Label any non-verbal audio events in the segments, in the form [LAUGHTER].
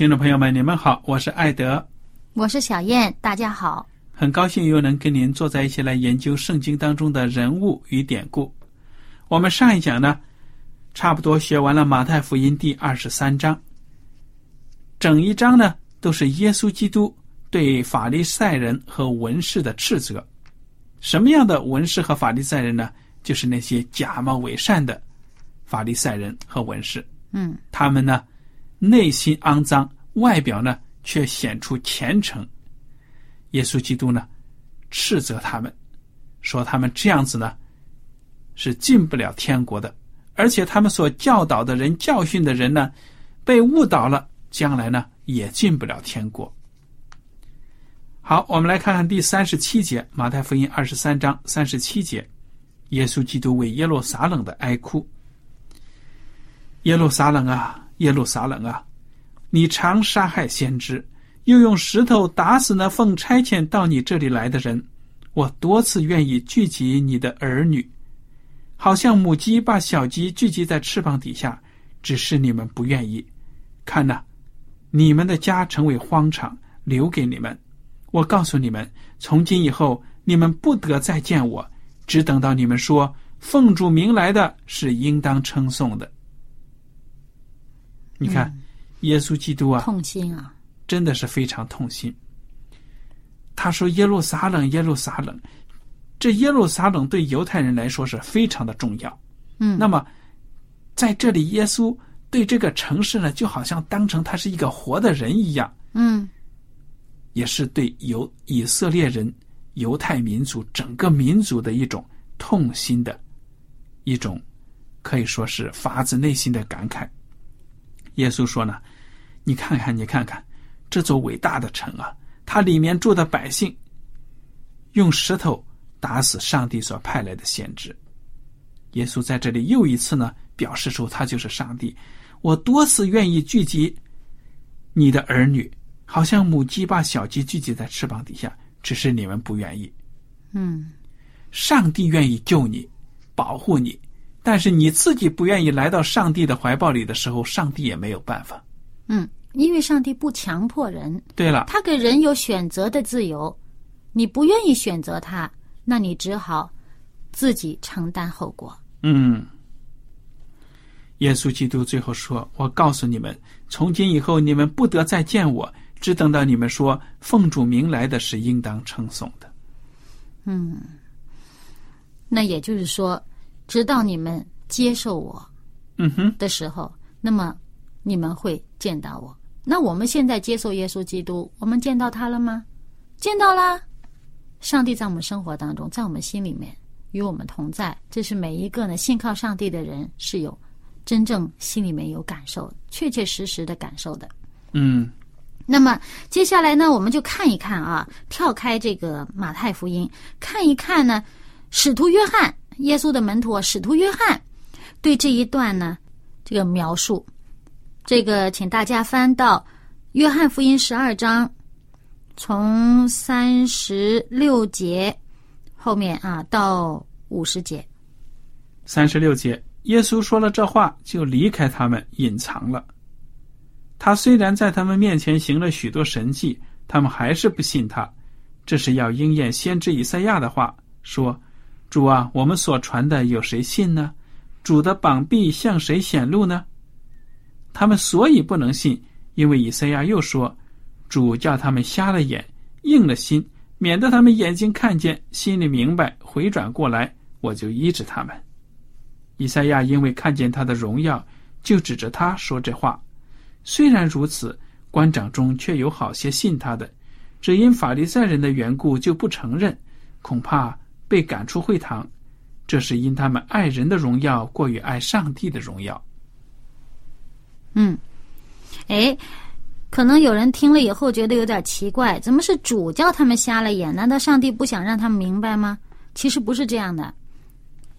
听众朋友们，你们好，我是艾德，我是小燕，大家好，很高兴又能跟您坐在一起来研究圣经当中的人物与典故。我们上一讲呢。差不多学完了《马太福音》第二十三章，整一章呢都是耶稣基督对法利赛人和文士的斥责。什么样的文士和法利赛人呢？就是那些假冒伪善的法利赛人和文士。嗯，他们呢内心肮脏，外表呢却显出虔诚。耶稣基督呢斥责他们，说他们这样子呢是进不了天国的。而且他们所教导的人、教训的人呢，被误导了，将来呢也进不了天国。好，我们来看看第三十七节，《马太福音》二十三章三十七节，耶稣基督为耶路撒冷的哀哭：“耶路撒冷啊，耶路撒冷啊，你常杀害先知，又用石头打死那奉差遣到你这里来的人。我多次愿意聚集你的儿女。”好像母鸡把小鸡聚集在翅膀底下，只是你们不愿意。看呐，你们的家成为荒场，留给你们。我告诉你们，从今以后，你们不得再见我，只等到你们说奉主名来的是应当称颂的。你看，耶稣基督啊，痛心啊，真的是非常痛心。他说：“耶路撒冷，耶路撒冷。”这耶路撒冷对犹太人来说是非常的重要，嗯，那么在这里，耶稣对这个城市呢，就好像当成他是一个活的人一样，嗯，也是对犹以色列人、犹太民族整个民族的一种痛心的一种，可以说是发自内心的感慨。耶稣说呢：“你看看，你看看这座伟大的城啊，它里面住的百姓用石头。”打死上帝所派来的先知，耶稣在这里又一次呢，表示出他就是上帝。我多次愿意聚集你的儿女，好像母鸡把小鸡聚集在翅膀底下，只是你们不愿意。嗯，上帝愿意救你，保护你，但是你自己不愿意来到上帝的怀抱里的时候，上帝也没有办法。嗯，因为上帝不强迫人。对了，他给人有选择的自由，你不愿意选择他。那你只好自己承担后果。嗯，耶稣基督最后说：“我告诉你们，从今以后，你们不得再见我，只等到你们说奉主名来的是应当称颂的。”嗯，那也就是说，直到你们接受我，嗯哼的时候，那么你们会见到我。那我们现在接受耶稣基督，我们见到他了吗？见到啦。上帝在我们生活当中，在我们心里面与我们同在，这是每一个呢信靠上帝的人是有真正心里面有感受、确确实实的感受的。嗯，那么接下来呢，我们就看一看啊，跳开这个马太福音，看一看呢，使徒约翰耶稣的门徒使徒约翰对这一段呢这个描述，这个请大家翻到约翰福音十二章，从三十六节后面啊到五十节。三十六节，耶稣说了这话，就离开他们，隐藏了。他虽然在他们面前行了许多神迹，他们还是不信他。这是要应验先知以赛亚的话，说：“主啊，我们所传的有谁信呢？主的膀臂向谁显露呢？”他们所以不能信，因为以赛亚又说：“主叫他们瞎了眼，硬了心，免得他们眼睛看见，心里明白，回转过来，我就医治他们。”以赛亚因为看见他的荣耀，就指着他说这话。虽然如此，官长中却有好些信他的，只因法利赛人的缘故就不承认，恐怕被赶出会堂。这是因他们爱人的荣耀过于爱上帝的荣耀。嗯，哎，可能有人听了以后觉得有点奇怪，怎么是主叫他们瞎了眼？难道上帝不想让他们明白吗？其实不是这样的。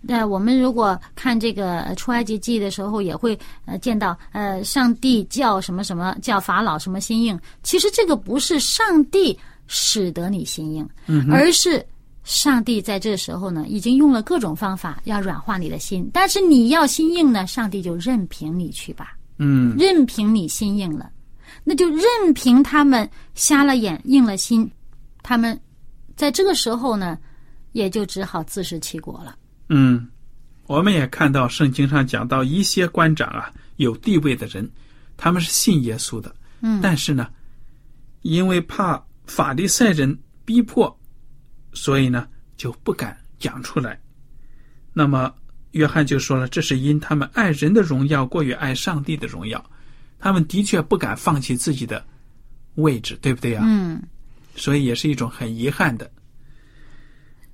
那我们如果看这个出埃及记的时候，也会呃见到呃上帝叫什么什么叫法老什么心硬。其实这个不是上帝使得你心硬，而是上帝在这时候呢，已经用了各种方法要软化你的心。但是你要心硬呢，上帝就任凭你去吧。嗯，任凭你心硬了，那就任凭他们瞎了眼、硬了心，他们在这个时候呢，也就只好自食其果了。嗯，我们也看到圣经上讲到一些官长啊，有地位的人，他们是信耶稣的。嗯，但是呢，因为怕法利赛人逼迫，所以呢就不敢讲出来。那么约翰就说了，这是因他们爱人的荣耀过于爱上帝的荣耀，他们的确不敢放弃自己的位置，对不对啊？嗯，所以也是一种很遗憾的。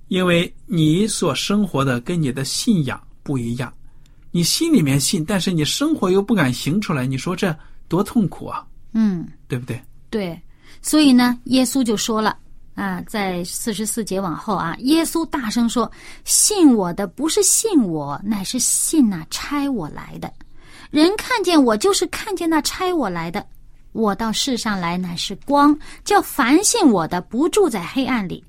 因为你所生活的跟你的信仰不一样，你心里面信，但是你生活又不敢行出来，你说这多痛苦啊！嗯，对不对？对，所以呢，耶稣就说了啊，在四十四节往后啊，耶稣大声说：“信我的不是信我，乃是信那差我来的。人看见我，就是看见那差我来的。我到世上来乃是光，叫凡信我的不住在黑暗里。”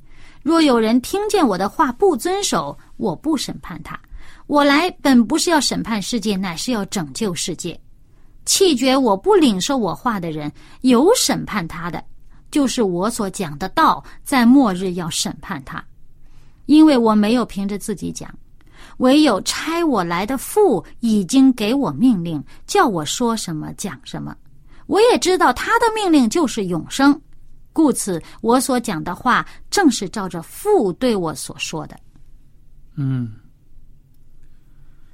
若有人听见我的话不遵守，我不审判他。我来本不是要审判世界，乃是要拯救世界。弃绝我不领受我话的人，有审判他的，就是我所讲的道，在末日要审判他。因为我没有凭着自己讲，唯有差我来的父已经给我命令，叫我说什么讲什么。我也知道他的命令就是永生。故此，我所讲的话正是照着父对我所说的。嗯，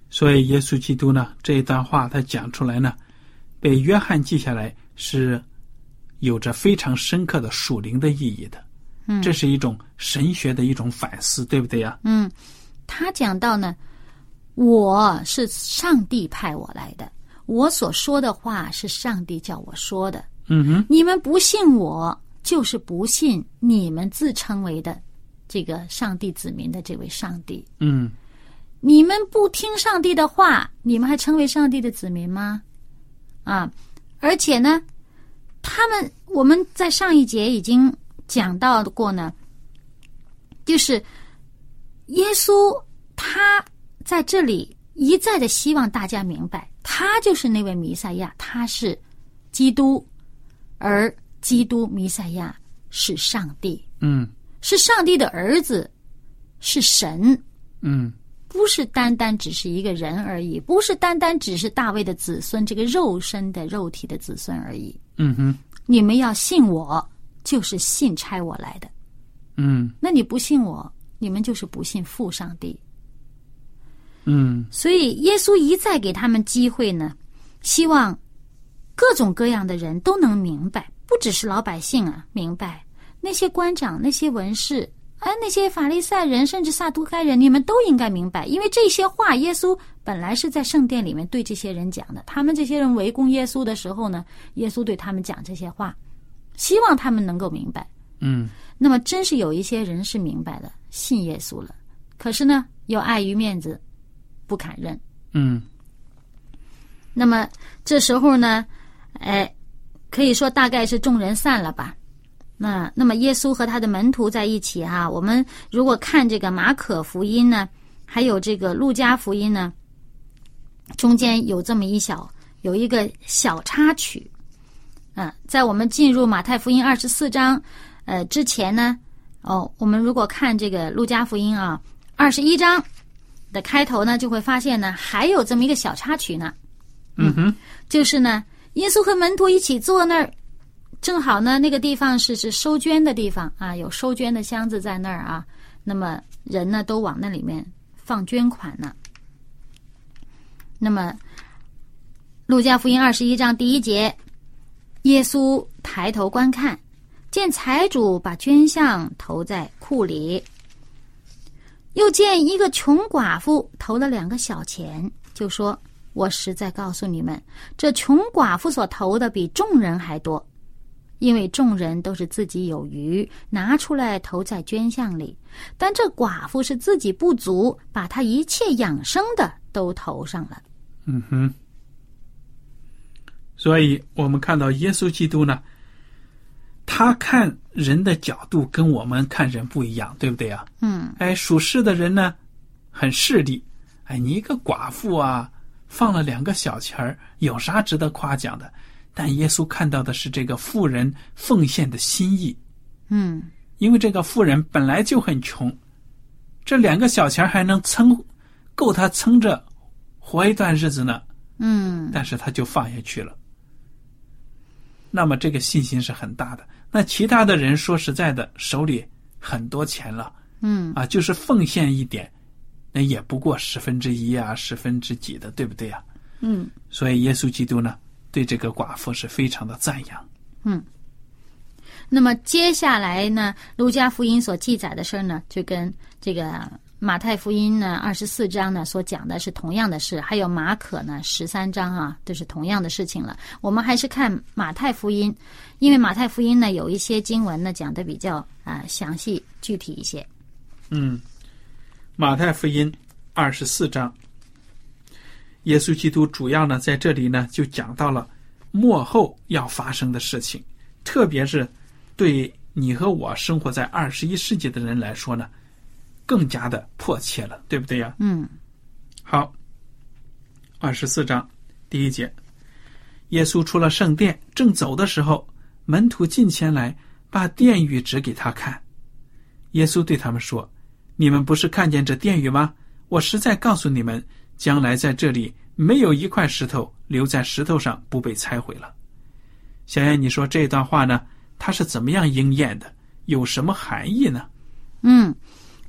所以耶稣基督呢这一段话他讲出来呢，被约翰记下来是有着非常深刻的属灵的意义的。嗯，这是一种神学的一种反思，对不对呀？嗯，他讲到呢，我是上帝派我来的，我所说的话是上帝叫我说的。嗯哼，你们不信我。就是不信你们自称为的这个上帝子民的这位上帝。嗯，你们不听上帝的话，你们还称为上帝的子民吗？啊！而且呢，他们我们在上一节已经讲到过呢，就是耶稣他在这里一再的希望大家明白，他就是那位弥赛亚，他是基督，而。基督弥赛亚是上帝，嗯，是上帝的儿子，是神，嗯，不是单单只是一个人而已，不是单单只是大卫的子孙，这个肉身的肉体的子孙而已。嗯哼，你们要信我，就是信差我来的。嗯，那你不信我，你们就是不信父上帝。嗯，所以耶稣一再给他们机会呢，希望各种各样的人都能明白。不只是老百姓啊，明白那些官长、那些文士，哎，那些法利赛人，甚至撒都该人，你们都应该明白，因为这些话，耶稣本来是在圣殿里面对这些人讲的。他们这些人围攻耶稣的时候呢，耶稣对他们讲这些话，希望他们能够明白。嗯，那么真是有一些人是明白的，信耶稣了，可是呢，又碍于面子，不肯认。嗯那么这时候呢，哎，可以说大概是众人散了吧。那那么耶稣和他的门徒在一起哈、我们如果看这个马可福音呢，还有这个路加福音呢，中间有这么一小有一个小插曲。嗯、在我们进入马太福音二十四章呃之前呢，哦，我们如果看这个路加福音啊二十一章的开头呢，就会发现呢还有这么一个小插曲呢。嗯哼，就是呢，耶稣和门徒一起坐那儿，正好呢，那个地方是是收捐的地方啊，有收捐的箱子在那儿啊。那么人呢都往那里面放捐款呢。那么，路加福音二十一章第一节，耶稣抬头观看，见财主把捐项投在库里，又见一个穷寡妇投了两个小钱，就说。我实在告诉你们，这穷寡妇所投的比众人还多，因为众人都是自己有余，拿出来投在捐项里；但这寡妇是自己不足，把她一切养生的都投上了。嗯哼。所以我们看到耶稣基督呢，他看人的角度跟我们看人不一样，对不对啊？嗯哎，属世的人呢，很势利。哎，你一个寡妇啊，放了两个小钱儿，有啥值得夸奖的？但耶稣看到的是这个富人奉献的心意，嗯因为这个富人本来就很穷，这两个小钱还能撑够他撑着活一段日子呢，嗯但是他就放下去了。那么这个信心是很大的。那其他的人说实在的，手里很多钱了。嗯啊，就是奉献一点，那也不过十分之一啊，十分之几的，对不对啊、嗯所以耶稣基督呢，对这个寡妇是非常的赞扬。嗯。那么接下来呢，路加福音所记载的事儿呢，就跟这个马太福音呢二十四章呢所讲的是同样的事，还有马可呢十三章啊，都是同样的事情了。我们还是看马太福音，因为马太福音呢有一些经文呢讲的比较啊、详细具体一些。嗯，马太福音二十四章，耶稣基督主要呢在这里呢就讲到了幕后要发生的事情，特别是对你和我生活在二十一世纪的人来说呢，更加的迫切了，对不对呀？嗯好，二十四章第一节，耶稣出了圣殿，正走的时候，门徒近前来，把殿宇指给他看。耶稣对他们说：“你们不是看见这殿宇吗？我实在告诉你们，将来在这里没有一块石头留在石头上不被拆毁了。”小燕，你说这段话呢，它是怎么样应验的？有什么含义呢？嗯。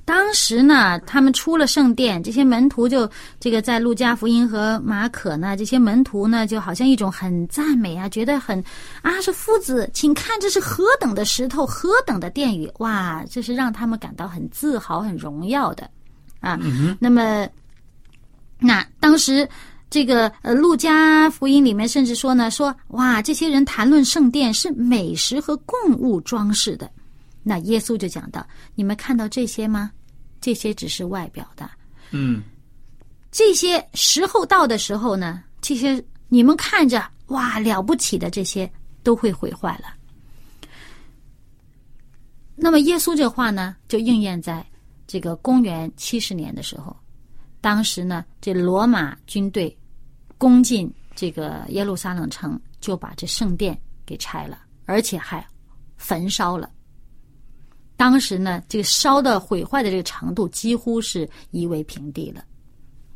当时呢，他们出了圣殿，这些门徒就这个在路加福音和马可呢，这些门徒呢，就好像一种很赞美啊，觉得很啊，是夫子，请看这是何等的石头，何等的殿宇，哇，这是让他们感到很自豪、很荣耀的啊。那么，那当时这个呃，路加福音里面甚至说呢，说哇，这些人谈论圣殿是美食和供物装饰的。那耶稣就讲到：你们看到这些吗？这些只是外表的，嗯这些时候到的时候呢，这些你们看着哇了不起的这些都会毁坏了。那么耶稣这话呢，就应验在这个公元七十年的时候，当时呢，这罗马军队攻进这个耶路撒冷城，就把这圣殿给拆了，而且还焚烧了。当时呢，这个烧的毁坏的这个程度几乎是夷为平地了。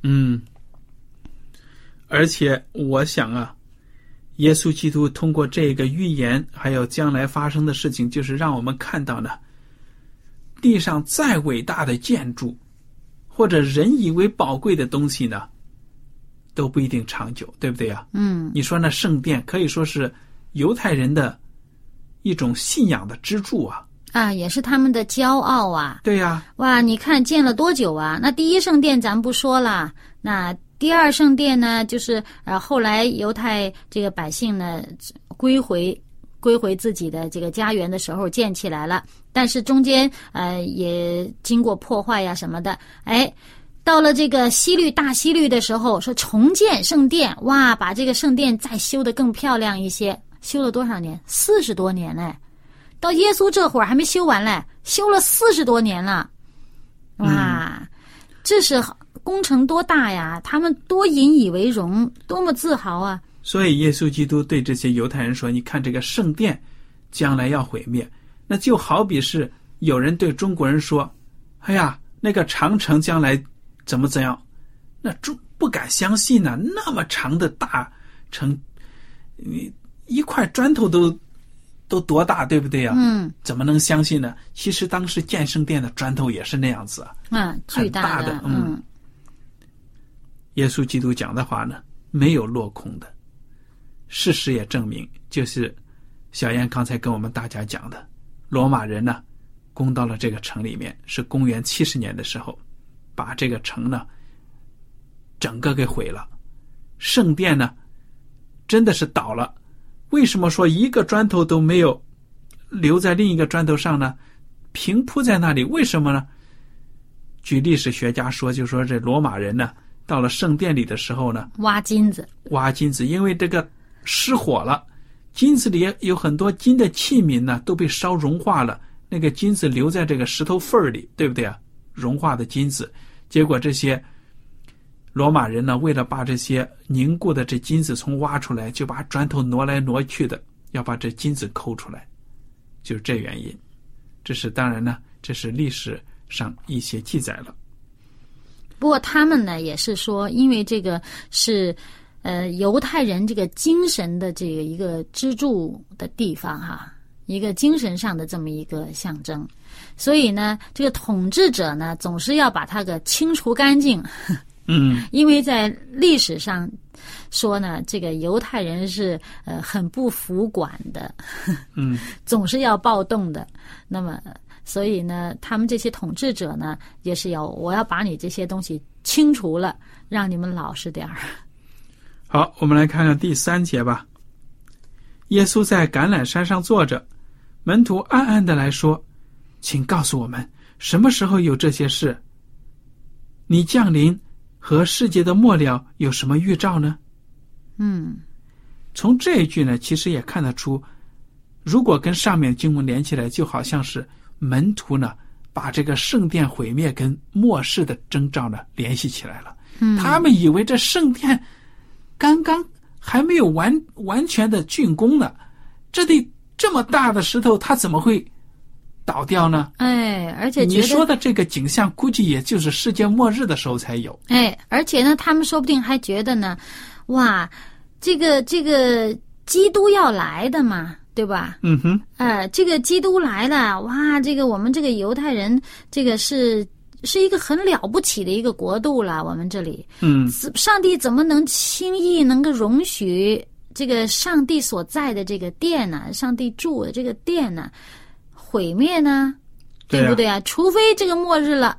嗯，而且我想啊，耶稣基督通过这个预言，还有将来发生的事情，就是让我们看到呢，地上再伟大的建筑，或者人以为宝贵的东西呢，都不一定长久，对不对呀？嗯你说那圣殿可以说是犹太人的一种信仰的支柱啊，啊，也是他们的骄傲啊！对呀、哇，你看建了多久啊？那第一圣殿咱不说了，那第二圣殿呢，就是呃后来犹太这个百姓呢归回归回自己的这个家园的时候建起来了，但是中间呃也经过破坏呀什么的，哎，到了这个西律大西律的时候，说重建圣殿，哇，把这个圣殿再修得更漂亮一些。修了多少年？四十多年嘞。到耶稣这会儿还没修完嘞，修了四十多年了。哇，这是工程多大呀！他们多引以为荣，多么自豪啊！所以耶稣基督对这些犹太人说：“你看这个圣殿将来要毁灭，那就好比是有人对中国人说：‘哎呀，那个长城将来怎么怎样？’那中不敢相信呢，那么长的大城，你一块砖头都都多大，对不对呀？嗯，怎么能相信呢？其实当时建圣殿的砖头也是那样子啊，嗯，巨很大的，嗯。耶稣基督讲的话呢，没有落空的。事实也证明，就是小燕刚才跟我们大家讲的，罗马人呢攻到了这个城里面，是公元七十年的时候，把这个城呢整个给毁了，圣殿呢真的是倒了。为什么说一个砖头都没有留在另一个砖头上呢？平铺在那里，为什么呢？据历史学家说，就说这罗马人呢，到了圣殿里的时候呢，挖金子，挖金子，因为这个失火了，金子里有很多金的器皿呢，都被烧融化了，那个金子留在这个石头缝儿里，对不对啊？融化的金子，结果这些罗马人呢，为了把这些凝固的这金子从挖出来，就把砖头挪来挪去的，要把这金子抠出来，就是这原因。这是当然呢，这是历史上一些记载了。不过他们呢也是说，因为这个是呃犹太人这个精神的这个一个支柱的地方哈，一个精神上的这么一个象征，所以呢，这个统治者呢总是要把它给清除干净。嗯 [LAUGHS] 因为在历史上说呢，这个犹太人是呃很不服管的，嗯 [LAUGHS] 总是要暴动的。那么，所以呢，他们这些统治者呢，也是要我要把你这些东西清除了，让你们老实点儿。好，我们来看看第三节吧。耶稣在橄榄山上坐着，门徒暗暗的来说：“请告诉我们，什么时候有这些事？你降临和世界的末了有什么预兆呢？”嗯从这一句呢，其实也看得出，如果跟上面经文连起来，就好像是门徒呢把这个圣殿毁灭跟末世的征兆呢联系起来了。嗯，他们以为这圣殿刚刚还没有完完全的竣工呢，这得这么大的石头，它怎么会倒掉呢？哎，而且你说的这个景象，估计也就是世界末日的时候才有。哎，而且呢，他们说不定还觉得呢，哇，这个这个基督要来的嘛，对吧？嗯哼，呃，这个基督来了，哇，这个我们这个犹太人，这个是是一个很了不起的一个国度了。我们这里，嗯上帝怎么能轻易能够容许这个上帝所在的这个殿呢？上帝住的这个殿呢，毁灭呢？对啊不对啊？除非这个末日了，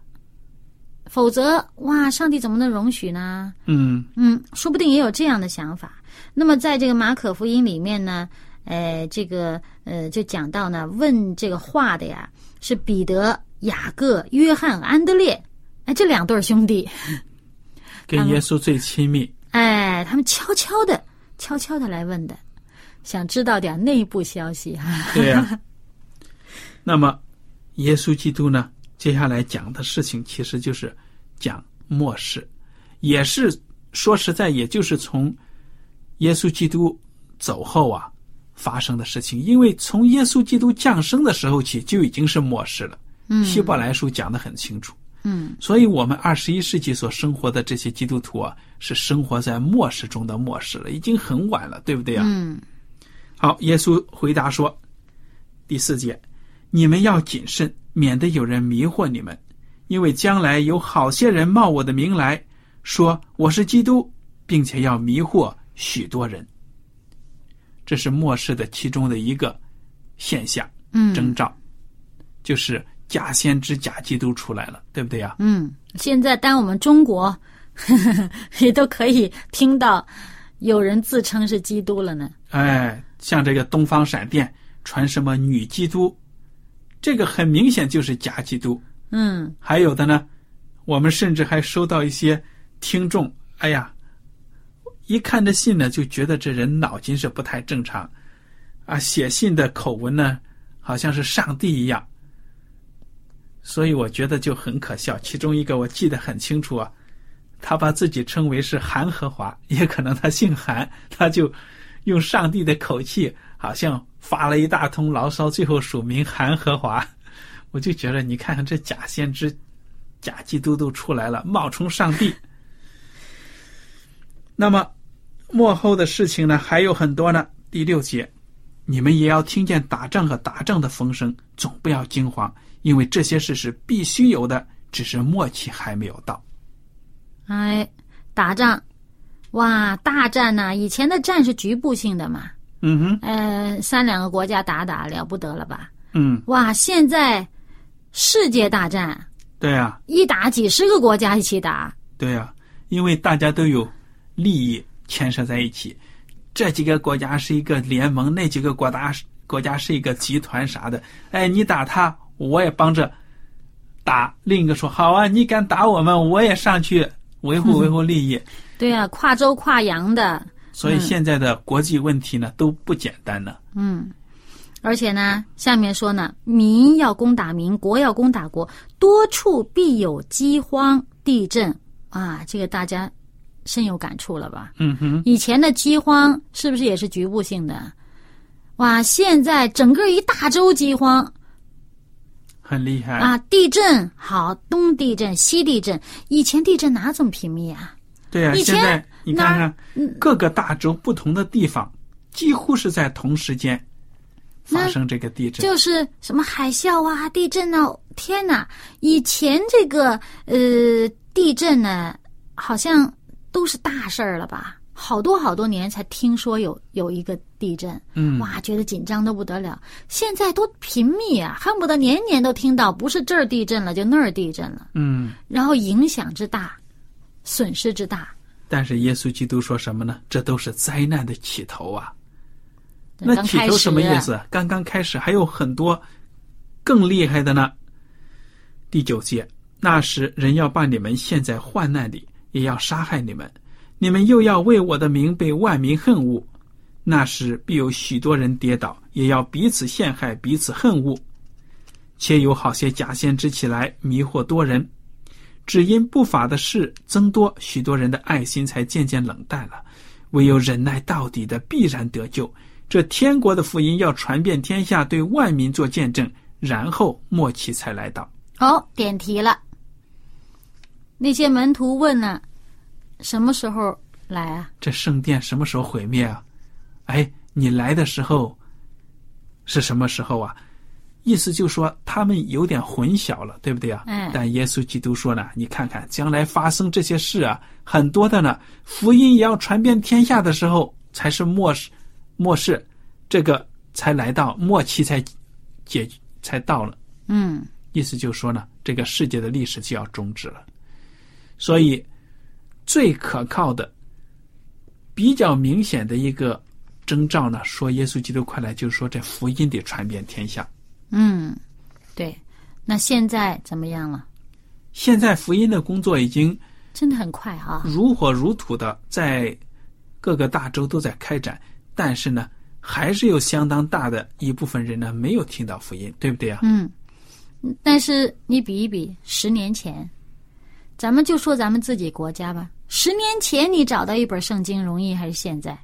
否则，哇，上帝怎么能容许呢？嗯嗯，说不定也有这样的想法。那么，在这个马可福音里面呢，呃，这个呃，就讲到呢，问这个话的呀是彼得、雅各、约翰、安德烈，哎，这两对兄弟，[LAUGHS] 跟耶稣最亲密。哎，他们悄悄的、悄悄的来问的，想知道点内部消息哈、[LAUGHS] 对呀、那么，耶稣基督呢，接下来讲的事情其实就是讲末世，也是说实在，也就是从耶稣基督走后啊发生的事情。因为从耶稣基督降生的时候起，就已经是末世了。嗯希伯来书讲的很清楚。嗯所以，我们二十一世纪所生活的这些基督徒啊，是生活在末世中的末世了，已经很晚了，对不对啊？嗯好，耶稣回答说：“第四节，你们要谨慎，免得有人迷惑你们，因为将来有好些人冒我的名来说我是基督，并且要迷惑许多人。”这是末世的其中的一个现象嗯征兆，就是假先知、假基督出来了，对不对呀？嗯，现在当我们中国 [LAUGHS] 也都可以听到有人自称是基督了呢。哎，像这个东方闪电传什么女基督，这个很明显就是假基督。嗯还有的呢，我们甚至还收到一些听众，哎呀，一看这信呢，就觉得这人脑筋是不太正常，啊，写信的口吻呢，好像是上帝一样。所以我觉得就很可笑。其中一个我记得很清楚啊，他把自己称为是韩和华，[LAUGHS] 也可能他姓韩，他就用上帝的口气，好像发了一大通牢骚，最后署名韩和华。[LAUGHS] 我就觉得，你看看这假先知、假基督都出来了，冒充上帝。[LAUGHS] 那么幕后的事情呢，还有很多呢。第六节，你们也要听见打仗和打仗的风声，总不要惊慌。因为这些事是必须有的，只是末期还没有到。哎，打仗，哇，大战呐！以前的战是局部性的嘛，嗯哼，呃，三两个国家打打了不得了吧？嗯，哇，现在世界大战，对呀，一打几十个国家一起打，对呀，因为大家都有利益牵涉在一起，这几个国家是一个联盟，那几个国家国家是一个集团啥的，哎，你打他。我也帮着打，另一个说好啊，你敢打我们，我也上去维护维护利益。[LAUGHS] 对啊，跨州跨洋的。所以现在的国际问题呢都不简单呢。嗯，而且呢，下面说呢，民要攻打民，国要攻打国，多处必有饥荒、地震啊，这个大家深有感触了吧？嗯哼。以前的饥荒是不是也是局部性的？哇，现在整个一大洲饥荒。很厉害啊！地震好，东地震、西地震，以前地震哪这么频密啊？对呀，现在你看看各个大洲不同的地方，几乎是在同时间发生这个地震，就是什么海啸啊、地震啊！天哪，以前这个呃地震呢，好像都是大事儿了吧？好多好多年才听说有有一个地震，嗯，哇，觉得紧张的不得了。现在都频密啊，恨不得年年都听到，不是这儿地震了，就那儿地震了，嗯，然后影响之大，损失之大。但是耶稣基督说什么呢？这都是灾难的起头啊。那起头什么意思？刚刚开始，还有很多更厉害的呢。第九节，那时人要把你们陷在患难里，也要杀害你们。你们又要为我的名被万民恨恶，那时必有许多人跌倒，也要彼此陷害，彼此恨恶，且有好些假先知起来迷惑多人。只因不法的事增多，许多人的爱心才渐渐冷淡了。唯有忍耐到底的，必然得救。这天国的福音要传遍天下，对万民做见证，然后末期才来到。好，点题了。那些门徒问呢？什么时候来啊？这圣殿什么时候毁灭啊？哎，你来的时候是什么时候啊？意思就说他们有点混淆了，对不对啊？嗯。但耶稣基督说呢，你看看将来发生这些事啊，很多的呢，福音也要传遍天下的时候，才是末世，末世这个才来到末期才解才到了。嗯。意思就说呢，这个世界的历史就要终止了，所以。最可靠的、比较明显的一个征兆呢，说耶稣基督快来，就是说这福音得传遍天下。嗯，对。那现在怎么样了？现在福音的工作已经真的很快啊，如火如荼的在各个大洲都在开展。但是呢，还是有相当大的一部分人呢没有听到福音，对不对啊？嗯。但是你比一比，十年前。咱们就说咱们自己国家吧。十年前你找到一本圣经容易还是现在？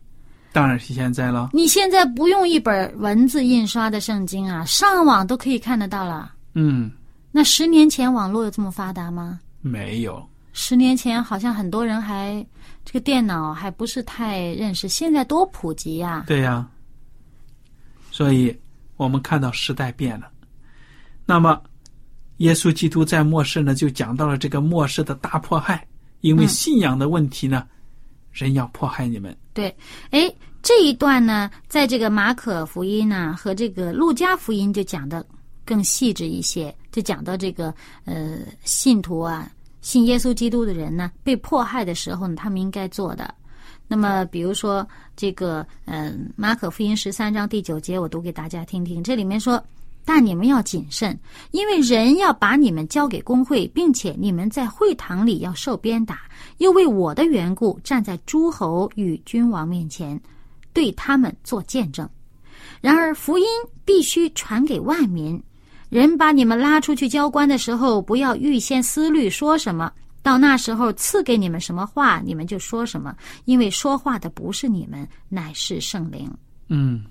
当然是现在了。你现在不用一本文字印刷的圣经啊，上网都可以看得到了。嗯。那十年前网络有这么发达吗？没有。十年前好像很多人还这个电脑还不是太认识，现在多普及呀。对呀。所以我们看到时代变了。那么。耶稣基督在末世呢，就讲到了这个末世的大迫害，因为信仰的问题呢，人要迫害你们。对，哎，这一段呢，在这个马可福音呢和这个路加福音就讲的更细致一些，就讲到这个呃信徒啊，信耶稣基督的人呢，被迫害的时候呢，他们应该做的。那么，比如说这个嗯，马可福音十三章第九节，我读给大家听听，这里面说。但你们要谨慎，因为人要把你们交给工会，并且你们在会堂里要受鞭打，又为我的缘故站在诸侯与君王面前，对他们做见证。然而福音必须传给万民。人把你们拉出去交官的时候，不要预先思虑说什么。到那时候赐给你们什么话，你们就说什么，因为说话的不是你们，乃是圣灵。嗯，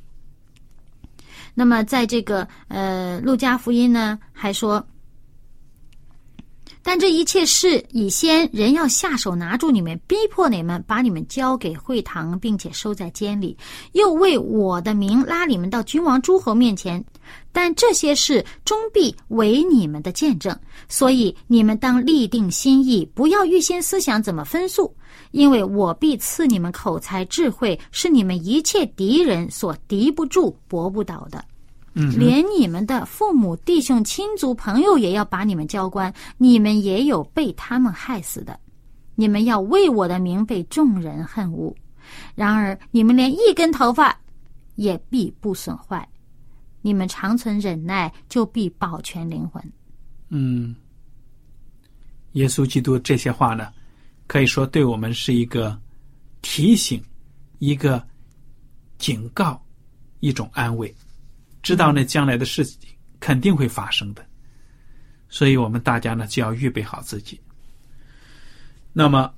那么在这个呃路加福音呢，还说。但这一切事以先人要下手拿住你们，逼迫你们，把你们交给会堂，并且收在监里，又为我的名拉你们到君王诸侯面前。但这些事终必为你们的见证，所以你们当立定心意，不要预先思想怎么分诉，因为我必赐你们口才智慧，是你们一切敌人所敌不住、搏不倒的。嗯连你们的父母、弟兄、亲族、朋友也要把你们交官，你们也有被他们害死的。你们要为我的名被众人恨恶，然而你们连一根头发也必不损坏。你们长存忍耐，就必保全灵魂。嗯，耶稣基督这些话呢，可以说对我们是一个提醒、一个警告、一种安慰。知道呢，将来的事情肯定会发生的，所以我们大家呢就要预备好自己。那么，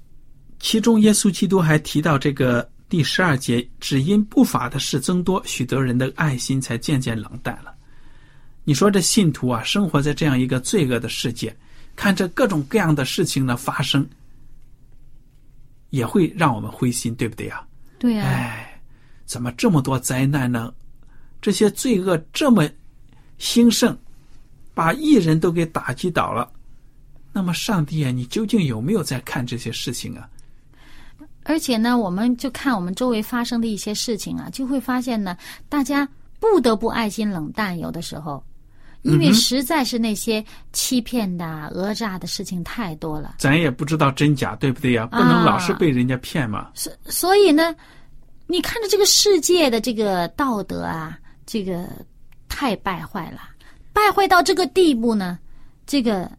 其中耶稣基督还提到这个第十二节，只因不法的事增多，许多人的爱心才渐渐冷淡了。你说这信徒啊，生活在这样一个罪恶的世界，看着各种各样的事情呢发生，也会让我们灰心，对不对呀？对呀。哎，怎么这么多灾难呢？这些罪恶这么兴盛，把艺人都给打击倒了。那么，上帝啊，你究竟有没有在看这些事情啊？而且呢，我们就看我们周围发生的一些事情啊，就会发现呢，大家不得不爱心冷淡。有的时候，因为实在是那些欺骗的、讹诈的事情太多了，咱也不知道真假，对不对呀？不能老是被人家骗嘛。所所以呢，你看着这个世界的这个道德啊。这个太败坏了，败坏到这个地步呢，这个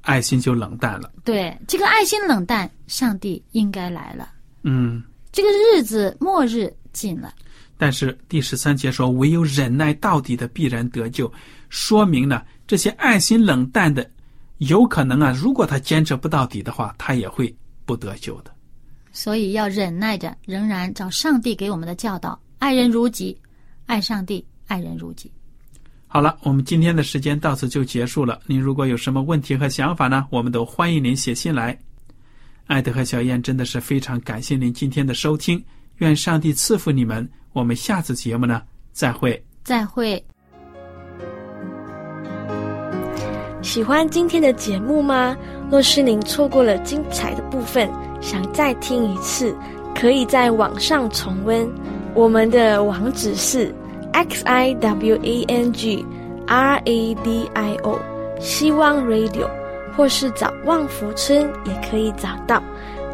爱心就冷淡了。对，这个爱心冷淡，上帝应该来了。嗯，这个日子末日近了。但是第十三节说，唯有忍耐到底的必然得救，说明呢，这些爱心冷淡的，有可能啊，如果他坚持不到底的话，他也会不得救的。所以要忍耐着，仍然找上帝给我们的教导，爱人如己。爱上帝，爱人如己。好了，我们今天的时间到此就结束了。您如果有什么问题和想法呢？我们都欢迎您写信来。艾德和小燕真的是非常感谢您今天的收听，愿上帝赐福你们。我们下次节目呢，再会。再会。喜欢今天的节目吗？若是您错过了精彩的部分，想再听一次，可以在网上重温。我们的网址是 x i w a n g r a d i o，希望 Radio，或是找旺福村也可以找到。